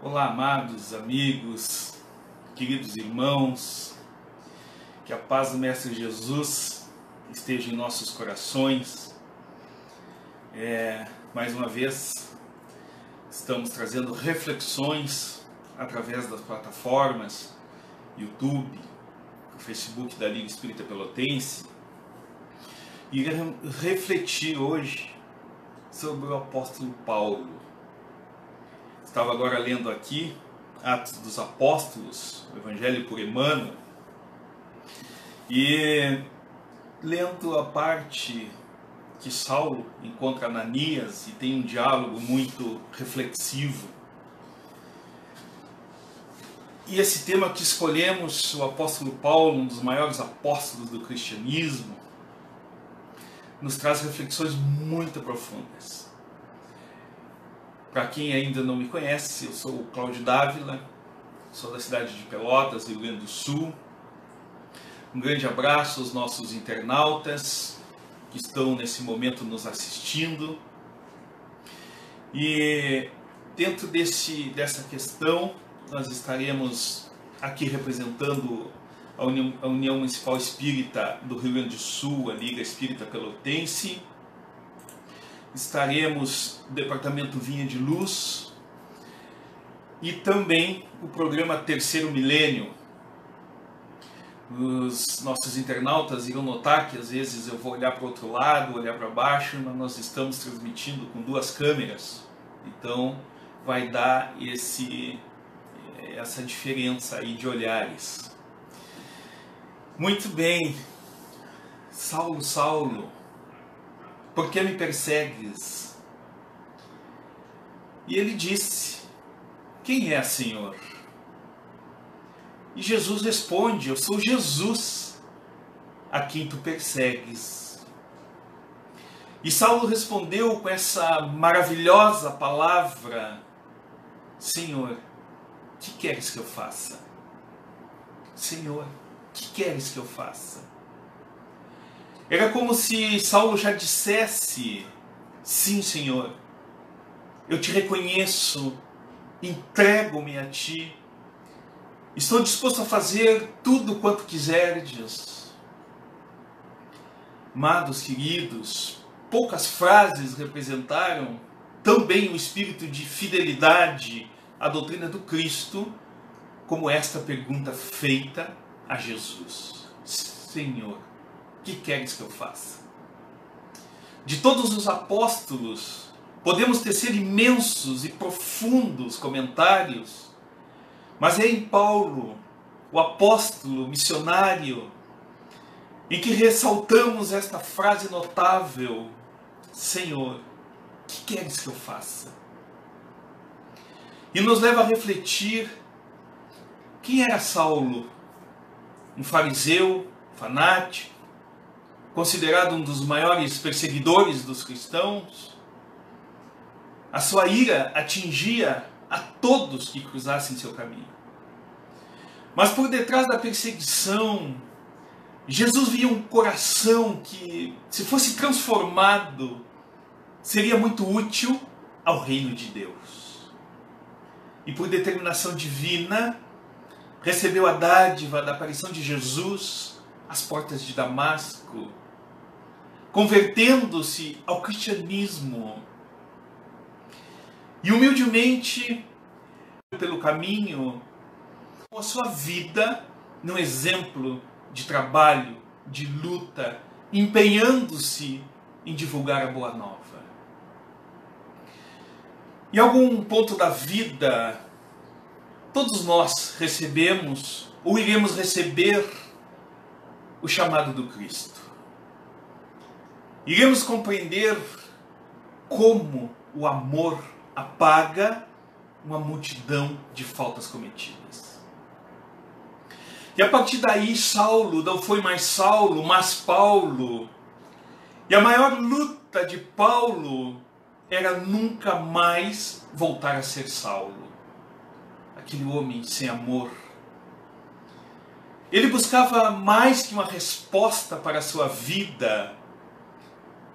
Olá, amados amigos, queridos irmãos, que a paz do Mestre Jesus esteja em nossos corações. É, mais uma vez, estamos trazendo reflexões através das plataformas YouTube, Facebook da Liga Espírita Pelotense e refletir hoje sobre o apóstolo Paulo. Estava agora lendo aqui Atos dos Apóstolos, o Evangelho por Emmanuel, e lendo a parte que Saulo encontra Ananias e tem um diálogo muito reflexivo. E esse tema que escolhemos, o apóstolo Paulo, um dos maiores apóstolos do cristianismo, nos traz reflexões muito profundas. Para quem ainda não me conhece, eu sou o Cláudio Dávila, sou da cidade de Pelotas, Rio Grande do Sul. Um grande abraço aos nossos internautas que estão nesse momento nos assistindo. E dentro desse, dessa questão, nós estaremos aqui representando a União, a União Municipal Espírita do Rio Grande do Sul, a Liga Espírita Pelotense. Estaremos no Departamento Vinha de Luz e também o programa Terceiro Milênio. Os nossos internautas irão notar que às vezes eu vou olhar para o outro lado, olhar para baixo, mas nós estamos transmitindo com duas câmeras. Então vai dar esse, essa diferença aí de olhares. Muito bem, Saulo, Saulo, por que me persegues? E ele disse: Quem é, Senhor? E Jesus responde: Eu sou Jesus, a quem tu persegues. E Saulo respondeu com essa maravilhosa palavra: Senhor, que queres que eu faça? Senhor, que queres que eu faça? Era como se Saulo já dissesse: Sim, Senhor, eu te reconheço, entrego-me a ti, estou disposto a fazer tudo quanto quiserdes. Amados queridos, poucas frases representaram tão bem o espírito de fidelidade à doutrina do Cristo como esta pergunta feita a Jesus: Senhor, que queres que eu faça? De todos os apóstolos, podemos tecer imensos e profundos comentários, mas é em Paulo, o apóstolo missionário, em que ressaltamos esta frase notável: Senhor, que queres que eu faça? E nos leva a refletir quem era Saulo um fariseu fanático, considerado um dos maiores perseguidores dos cristãos. A sua ira atingia a todos que cruzassem seu caminho. Mas por detrás da perseguição, Jesus via um coração que, se fosse transformado, seria muito útil ao reino de Deus. E por determinação divina, recebeu a dádiva da aparição de Jesus às portas de Damasco, convertendo-se ao cristianismo. E humildemente, pelo caminho, a sua vida num exemplo de trabalho, de luta, empenhando-se em divulgar a boa nova. Em algum ponto da vida, Todos nós recebemos ou iremos receber o chamado do Cristo. Iremos compreender como o amor apaga uma multidão de faltas cometidas. E a partir daí, Saulo não foi mais Saulo, mas Paulo. E a maior luta de Paulo era nunca mais voltar a ser Saulo aquele homem sem amor. Ele buscava mais que uma resposta para a sua vida,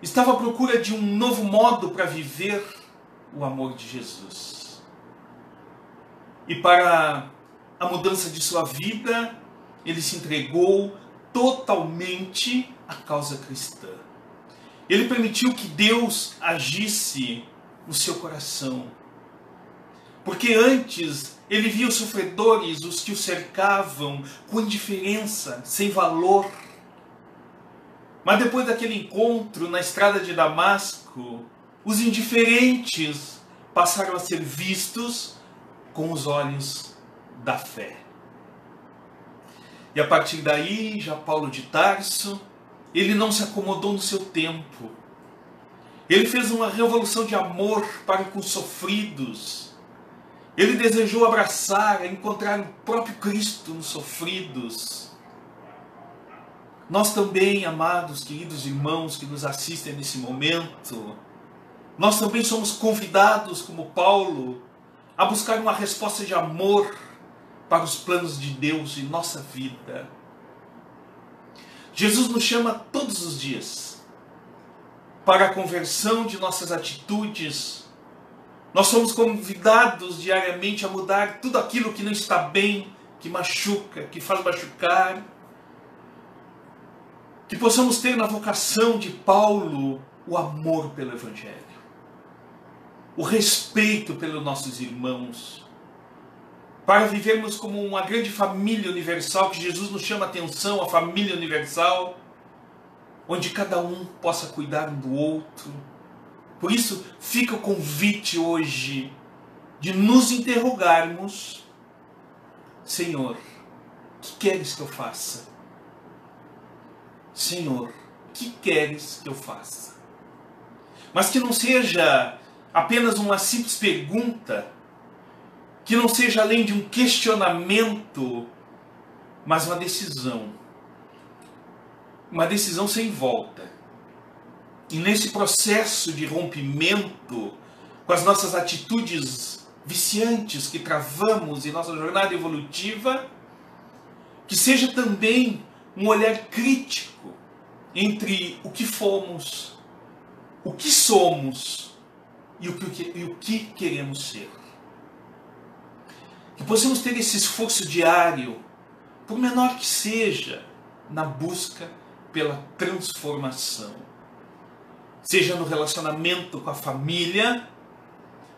estava à procura de um novo modo para viver o amor de Jesus. e para a mudança de sua vida, ele se entregou totalmente à causa cristã. Ele permitiu que Deus agisse no seu coração. Porque antes ele via os sofredores, os que o cercavam, com indiferença, sem valor. Mas depois daquele encontro na estrada de Damasco, os indiferentes passaram a ser vistos com os olhos da fé. E a partir daí, já Paulo de Tarso, ele não se acomodou no seu tempo. Ele fez uma revolução de amor para com os sofridos. Ele desejou abraçar, encontrar o próprio Cristo nos sofridos. Nós também, amados, queridos irmãos que nos assistem nesse momento, nós também somos convidados, como Paulo, a buscar uma resposta de amor para os planos de Deus em nossa vida. Jesus nos chama todos os dias para a conversão de nossas atitudes. Nós somos convidados diariamente a mudar tudo aquilo que não está bem, que machuca, que faz machucar. Que possamos ter na vocação de Paulo o amor pelo Evangelho o respeito pelos nossos irmãos, para vivermos como uma grande família universal, que Jesus nos chama a atenção, a família universal, onde cada um possa cuidar um do outro. Por isso, fica o convite hoje de nos interrogarmos: Senhor, o que queres que eu faça? Senhor, o que queres que eu faça? Mas que não seja apenas uma simples pergunta, que não seja além de um questionamento, mas uma decisão. Uma decisão sem volta. E nesse processo de rompimento com as nossas atitudes viciantes que travamos em nossa jornada evolutiva, que seja também um olhar crítico entre o que fomos, o que somos e o que, e o que queremos ser. Que possamos ter esse esforço diário, por menor que seja, na busca pela transformação. Seja no relacionamento com a família,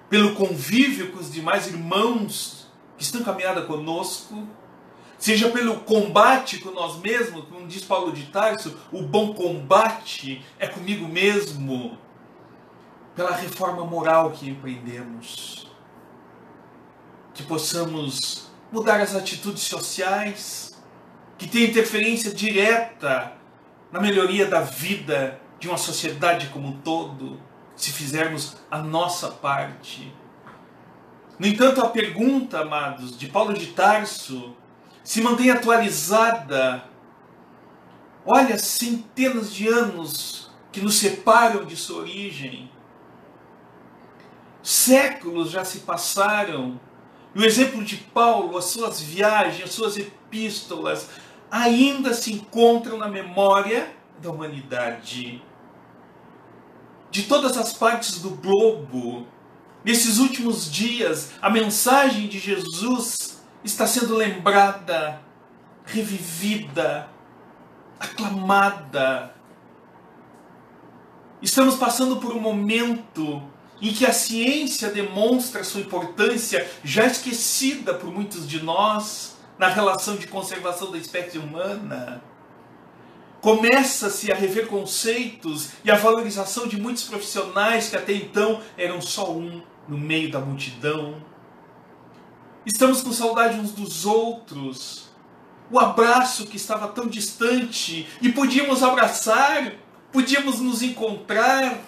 pelo convívio com os demais irmãos que estão caminhada conosco, seja pelo combate com nós mesmos, como diz Paulo de Tarso, o bom combate é comigo mesmo pela reforma moral que empreendemos, que possamos mudar as atitudes sociais, que tenham interferência direta na melhoria da vida de uma sociedade como um todo, se fizermos a nossa parte. No entanto, a pergunta, amados, de Paulo de Tarso se mantém atualizada. Olha, centenas de anos que nos separam de sua origem. Séculos já se passaram. E o exemplo de Paulo, as suas viagens, as suas epístolas, ainda se encontram na memória da humanidade. De todas as partes do globo, nesses últimos dias, a mensagem de Jesus está sendo lembrada, revivida, aclamada. Estamos passando por um momento em que a ciência demonstra sua importância, já esquecida por muitos de nós, na relação de conservação da espécie humana. Começa-se a rever conceitos e a valorização de muitos profissionais que até então eram só um no meio da multidão. Estamos com saudade uns dos outros. O abraço que estava tão distante e podíamos abraçar, podíamos nos encontrar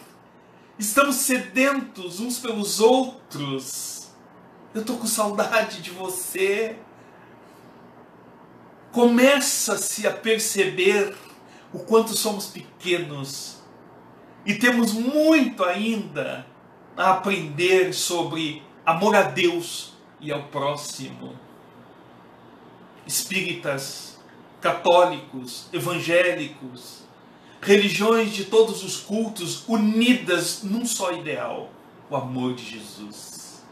Estamos sedentos uns pelos outros. Eu estou com saudade de você. Começa-se a perceber o quanto somos pequenos e temos muito ainda a aprender sobre amor a Deus e ao próximo. Espíritas, católicos, evangélicos, religiões de todos os cultos unidas num só ideal: o amor de Jesus.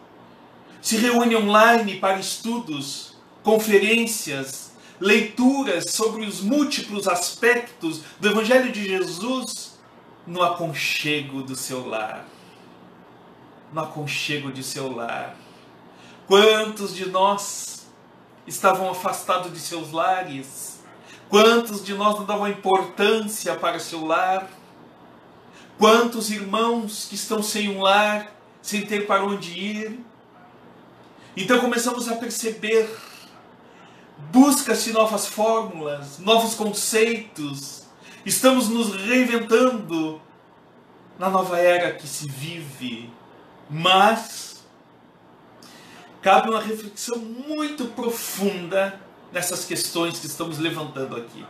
se reúne online para estudos, conferências, leituras sobre os múltiplos aspectos do Evangelho de Jesus no aconchego do seu lar. No aconchego de seu lar. Quantos de nós estavam afastados de seus lares? Quantos de nós não davam importância para seu lar? Quantos irmãos que estão sem um lar, sem ter para onde ir? Então começamos a perceber busca-se novas fórmulas, novos conceitos. Estamos nos reinventando na nova era que se vive. Mas cabe uma reflexão muito profunda nessas questões que estamos levantando aqui.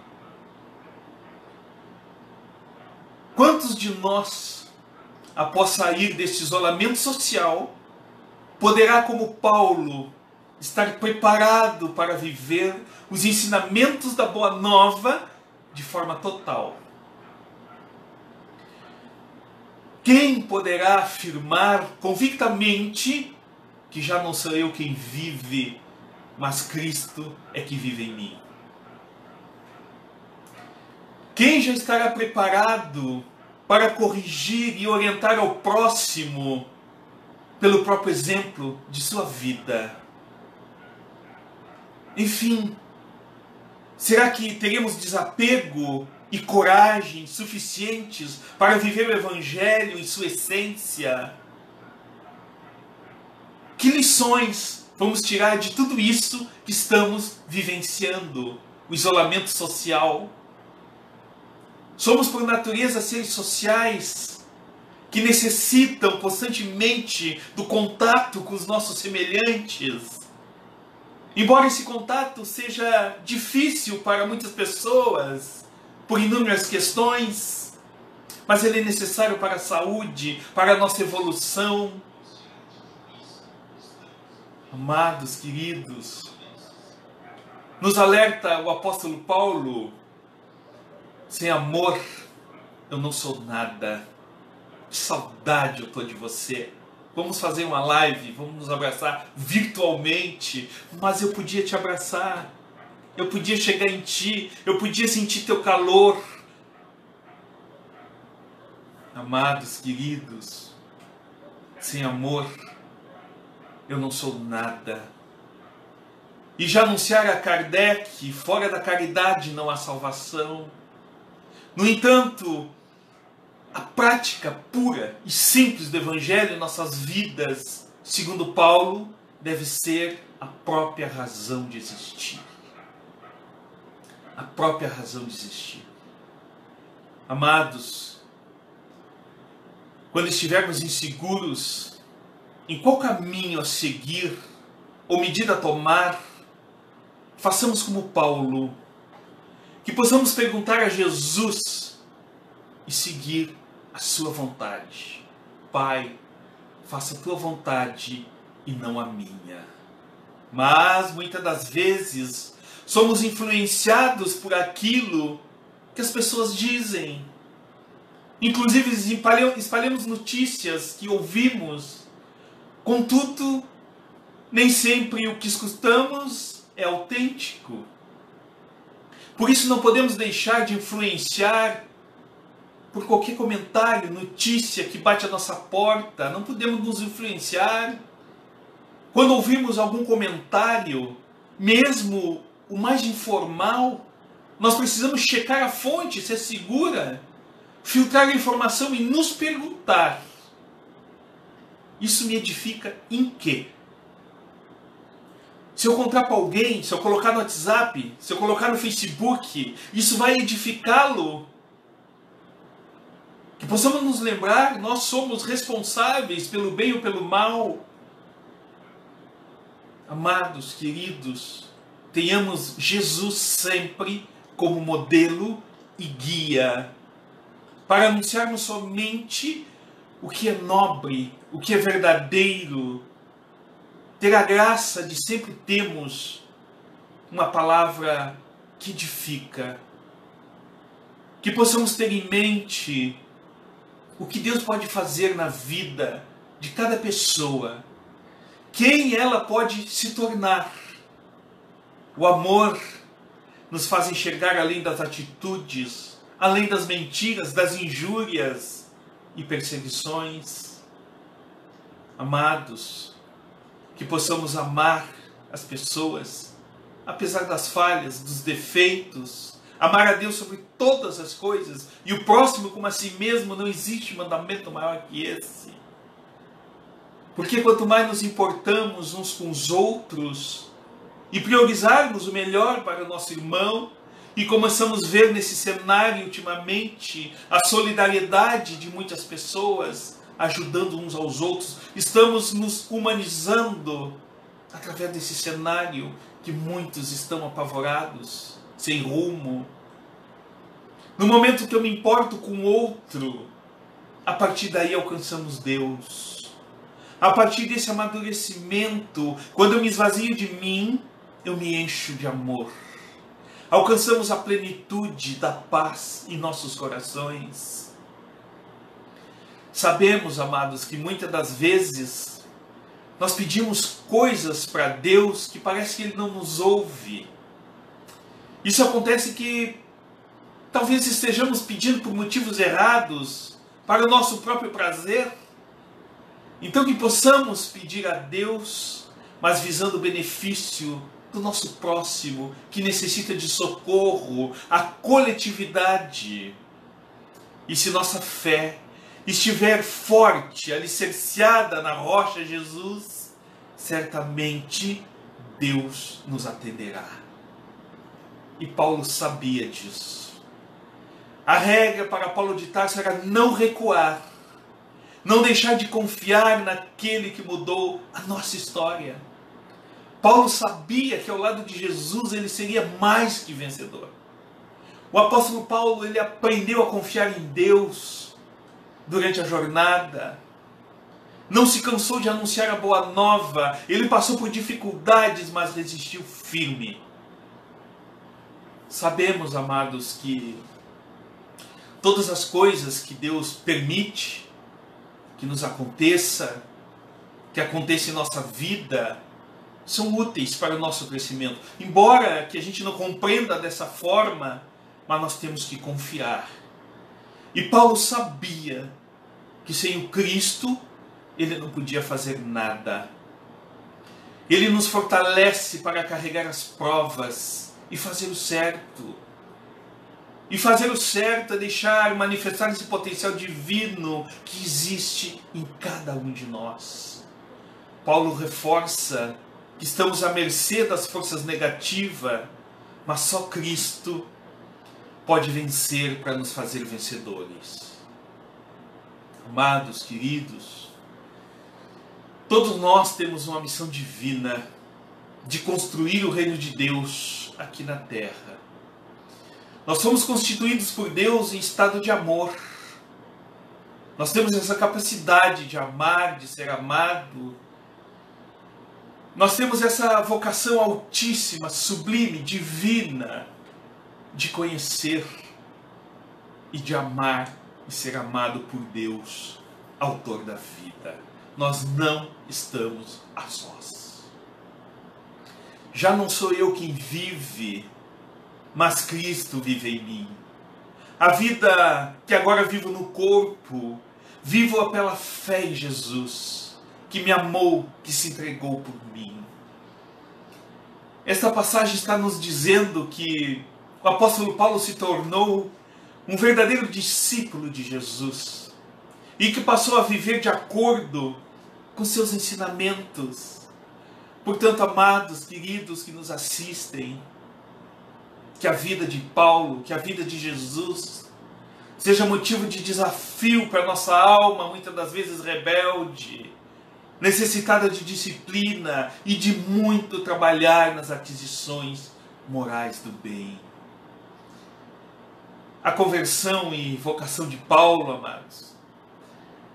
Quantos de nós, após sair deste isolamento social, poderá, como Paulo, estar preparado para viver os ensinamentos da Boa Nova de forma total. Quem poderá afirmar convictamente que já não sou eu quem vive, mas Cristo é que vive em mim? Quem já estará preparado para corrigir e orientar ao próximo pelo próprio exemplo de sua vida? Enfim, será que teremos desapego e coragem suficientes para viver o Evangelho em sua essência? Que lições vamos tirar de tudo isso que estamos vivenciando? O isolamento social. Somos, por natureza, seres sociais que necessitam constantemente do contato com os nossos semelhantes. Embora esse contato seja difícil para muitas pessoas, por inúmeras questões, mas ele é necessário para a saúde, para a nossa evolução. Amados, queridos, nos alerta o apóstolo Paulo: sem amor eu não sou nada. Que saudade eu estou de você. Vamos fazer uma live, vamos nos abraçar virtualmente, mas eu podia te abraçar, eu podia chegar em ti, eu podia sentir teu calor. Amados, queridos, sem amor eu não sou nada. E já anunciar a Kardec, fora da caridade não há salvação. No entanto, a prática pura e simples do Evangelho em nossas vidas, segundo Paulo, deve ser a própria razão de existir. A própria razão de existir. Amados, quando estivermos inseguros em qual caminho a seguir ou medida a tomar, façamos como Paulo, que possamos perguntar a Jesus e seguir a sua vontade. Pai, faça a tua vontade e não a minha. Mas muitas das vezes somos influenciados por aquilo que as pessoas dizem. Inclusive espalhamos notícias que ouvimos. Contudo, nem sempre o que escutamos é autêntico. Por isso não podemos deixar de influenciar por qualquer comentário, notícia que bate a nossa porta, não podemos nos influenciar. Quando ouvimos algum comentário, mesmo o mais informal, nós precisamos checar a fonte, se é segura, filtrar a informação e nos perguntar: isso me edifica em quê? Se eu contar para alguém, se eu colocar no WhatsApp, se eu colocar no Facebook, isso vai edificá-lo que possamos nos lembrar, nós somos responsáveis pelo bem ou pelo mal. Amados, queridos, tenhamos Jesus sempre como modelo e guia, para anunciarmos somente o que é nobre, o que é verdadeiro, ter a graça de sempre termos uma palavra que edifica, que possamos ter em mente o que Deus pode fazer na vida de cada pessoa quem ela pode se tornar. O amor nos faz enxergar além das atitudes, além das mentiras, das injúrias e perseguições. Amados, que possamos amar as pessoas, apesar das falhas, dos defeitos, amar a Deus sobre todas as coisas e o próximo como a si mesmo, não existe mandamento maior que esse. Porque quanto mais nos importamos uns com os outros e priorizarmos o melhor para o nosso irmão, e começamos a ver nesse cenário ultimamente a solidariedade de muitas pessoas ajudando uns aos outros, estamos nos humanizando através desse cenário que muitos estão apavorados, sem rumo. No momento que eu me importo com outro, a partir daí alcançamos Deus. A partir desse amadurecimento, quando eu me esvazio de mim, eu me encho de amor. Alcançamos a plenitude da paz em nossos corações. Sabemos, amados, que muitas das vezes nós pedimos coisas para Deus que parece que Ele não nos ouve. Isso acontece que talvez estejamos pedindo por motivos errados, para o nosso próprio prazer. Então que possamos pedir a Deus, mas visando o benefício do nosso próximo, que necessita de socorro, a coletividade. E se nossa fé estiver forte, alicerciada na rocha Jesus, certamente Deus nos atenderá. E Paulo sabia disso. A regra para Paulo de Tarso era não recuar, não deixar de confiar naquele que mudou a nossa história. Paulo sabia que ao lado de Jesus ele seria mais que vencedor. O apóstolo Paulo ele aprendeu a confiar em Deus durante a jornada. Não se cansou de anunciar a boa nova. Ele passou por dificuldades, mas resistiu firme. Sabemos, amados, que todas as coisas que Deus permite que nos aconteça, que aconteça em nossa vida, são úteis para o nosso crescimento. Embora que a gente não compreenda dessa forma, mas nós temos que confiar. E Paulo sabia que sem o Cristo ele não podia fazer nada. Ele nos fortalece para carregar as provas e fazer o certo. E fazer o certo é deixar manifestar esse potencial divino que existe em cada um de nós. Paulo reforça que estamos à mercê das forças negativas, mas só Cristo pode vencer para nos fazer vencedores. Amados, queridos, todos nós temos uma missão divina de construir o reino de Deus aqui na terra. Nós somos constituídos por Deus em estado de amor. Nós temos essa capacidade de amar, de ser amado, nós temos essa vocação altíssima, sublime, divina, de conhecer e de amar e ser amado por Deus, autor da vida. Nós não estamos a sós. Já não sou eu quem vive, mas Cristo vive em mim. A vida que agora vivo no corpo, vivo-a pela fé em Jesus que me amou, que se entregou por mim. Esta passagem está nos dizendo que o apóstolo Paulo se tornou um verdadeiro discípulo de Jesus e que passou a viver de acordo com seus ensinamentos. Portanto, amados, queridos que nos assistem, que a vida de Paulo, que a vida de Jesus seja motivo de desafio para nossa alma, muitas das vezes rebelde, necessitada de disciplina e de muito trabalhar nas aquisições morais do bem. A conversão e vocação de Paulo, amados,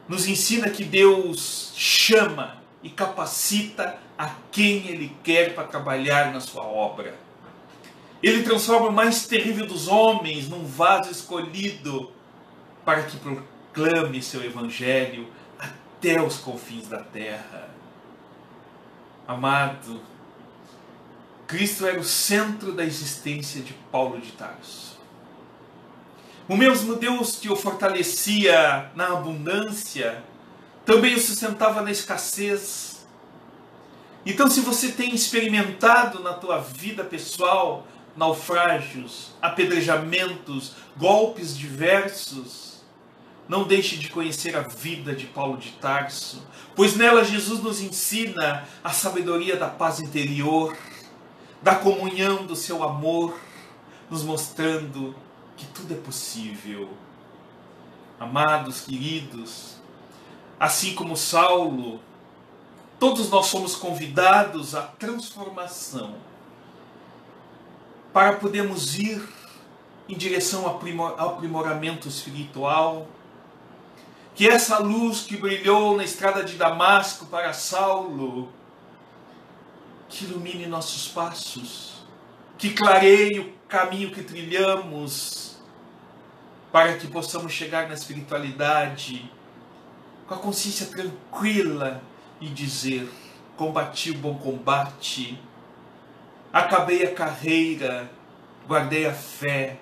nos ensina que Deus chama e capacita a quem Ele quer para trabalhar na sua obra. Ele transforma o mais terrível dos homens num vaso escolhido para que proclame seu evangelho até os confins da terra. Amado, Cristo era o centro da existência de Paulo de Tarso. O mesmo Deus que o fortalecia na abundância, também o sustentava na escassez. Então, se você tem experimentado na tua vida pessoal naufrágios, apedrejamentos, golpes diversos, não deixe de conhecer a vida de Paulo de Tarso, pois nela Jesus nos ensina a sabedoria da paz interior, da comunhão do seu amor, nos mostrando que tudo é possível. Amados, queridos, assim como Saulo, todos nós somos convidados à transformação para podermos ir em direção ao aprimoramento espiritual. Que essa luz que brilhou na estrada de Damasco para Saulo, que ilumine nossos passos, que clareie o caminho que trilhamos, para que possamos chegar na espiritualidade com a consciência tranquila e dizer: combati o bom combate, acabei a carreira, guardei a fé,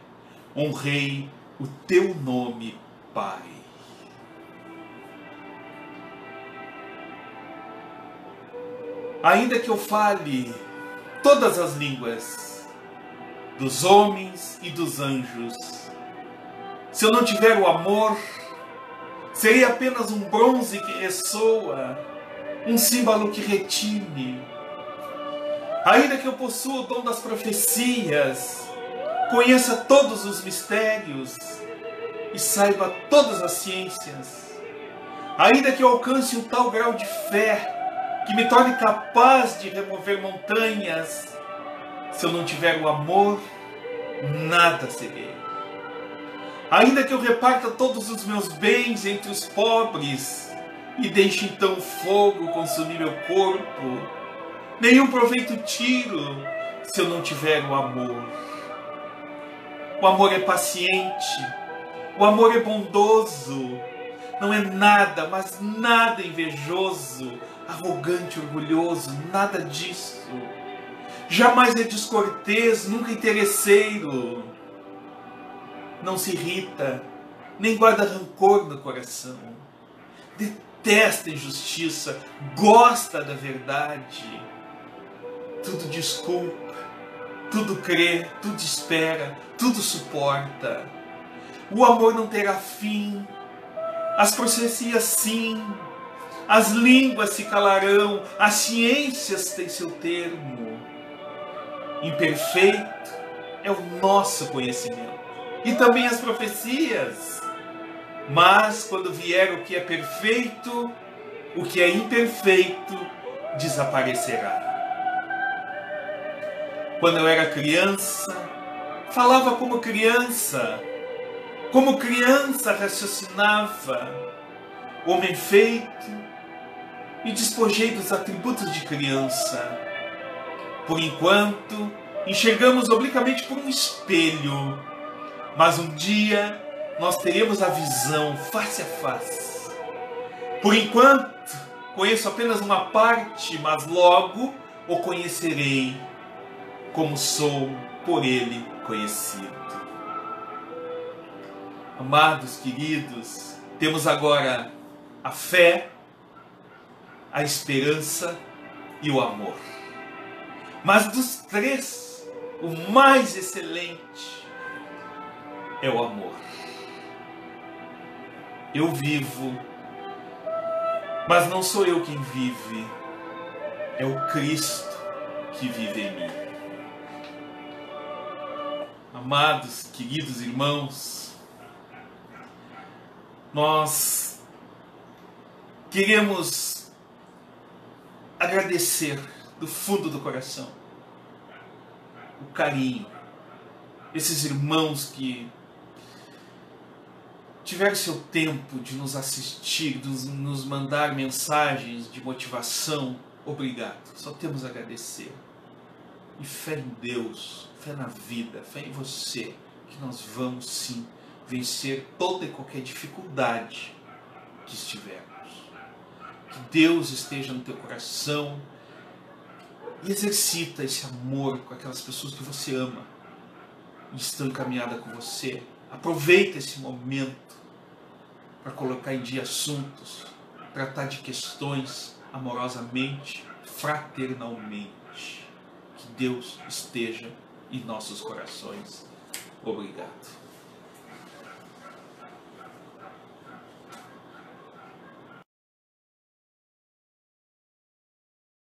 honrei o teu nome, Pai. Ainda que eu fale todas as línguas dos homens e dos anjos, se eu não tiver o amor, serei apenas um bronze que ressoa, um símbolo que retine. Ainda que eu possua o dom das profecias, conheça todos os mistérios e saiba todas as ciências, ainda que eu alcance um tal grau de fé que me torne capaz de remover montanhas, se eu não tiver o amor, nada serei. Ainda que eu reparta todos os meus bens entre os pobres e deixe então o fogo consumir meu corpo, nenhum proveito tiro se eu não tiver o amor. O amor é paciente, o amor é bondoso, não é nada, mas nada invejoso, arrogante, orgulhoso, nada disso. Jamais é descortês, nunca interesseiro. Não se irrita, nem guarda rancor no coração. Detesta a injustiça, gosta da verdade. Tudo desculpa, tudo crê, tudo espera, tudo suporta. O amor não terá fim. As profecias sim, as línguas se calarão, as ciências têm seu termo. Imperfeito é o nosso conhecimento e também as profecias. Mas quando vier o que é perfeito, o que é imperfeito desaparecerá. Quando eu era criança, falava como criança, como criança raciocinava, homem feito, e despojei dos atributos de criança. Por enquanto, enxergamos obliquamente por um espelho, mas um dia nós teremos a visão face a face. Por enquanto, conheço apenas uma parte, mas logo o conhecerei como sou por ele conhecido. Amados, queridos, temos agora a fé, a esperança e o amor. Mas dos três, o mais excelente é o amor. Eu vivo, mas não sou eu quem vive, é o Cristo que vive em mim. Amados, queridos irmãos, nós queremos agradecer do fundo do coração o carinho, esses irmãos que tiveram seu tempo de nos assistir, de nos mandar mensagens de motivação, obrigado. Só temos a agradecer. E fé em Deus, fé na vida, fé em você, que nós vamos sim vencer toda e qualquer dificuldade que estiver. Que Deus esteja no teu coração E exercita esse amor com aquelas pessoas que você ama e estão encaminhadas com você. Aproveita esse momento para colocar em dia assuntos, tratar de questões amorosamente, fraternalmente. Que Deus esteja em nossos corações. Obrigado.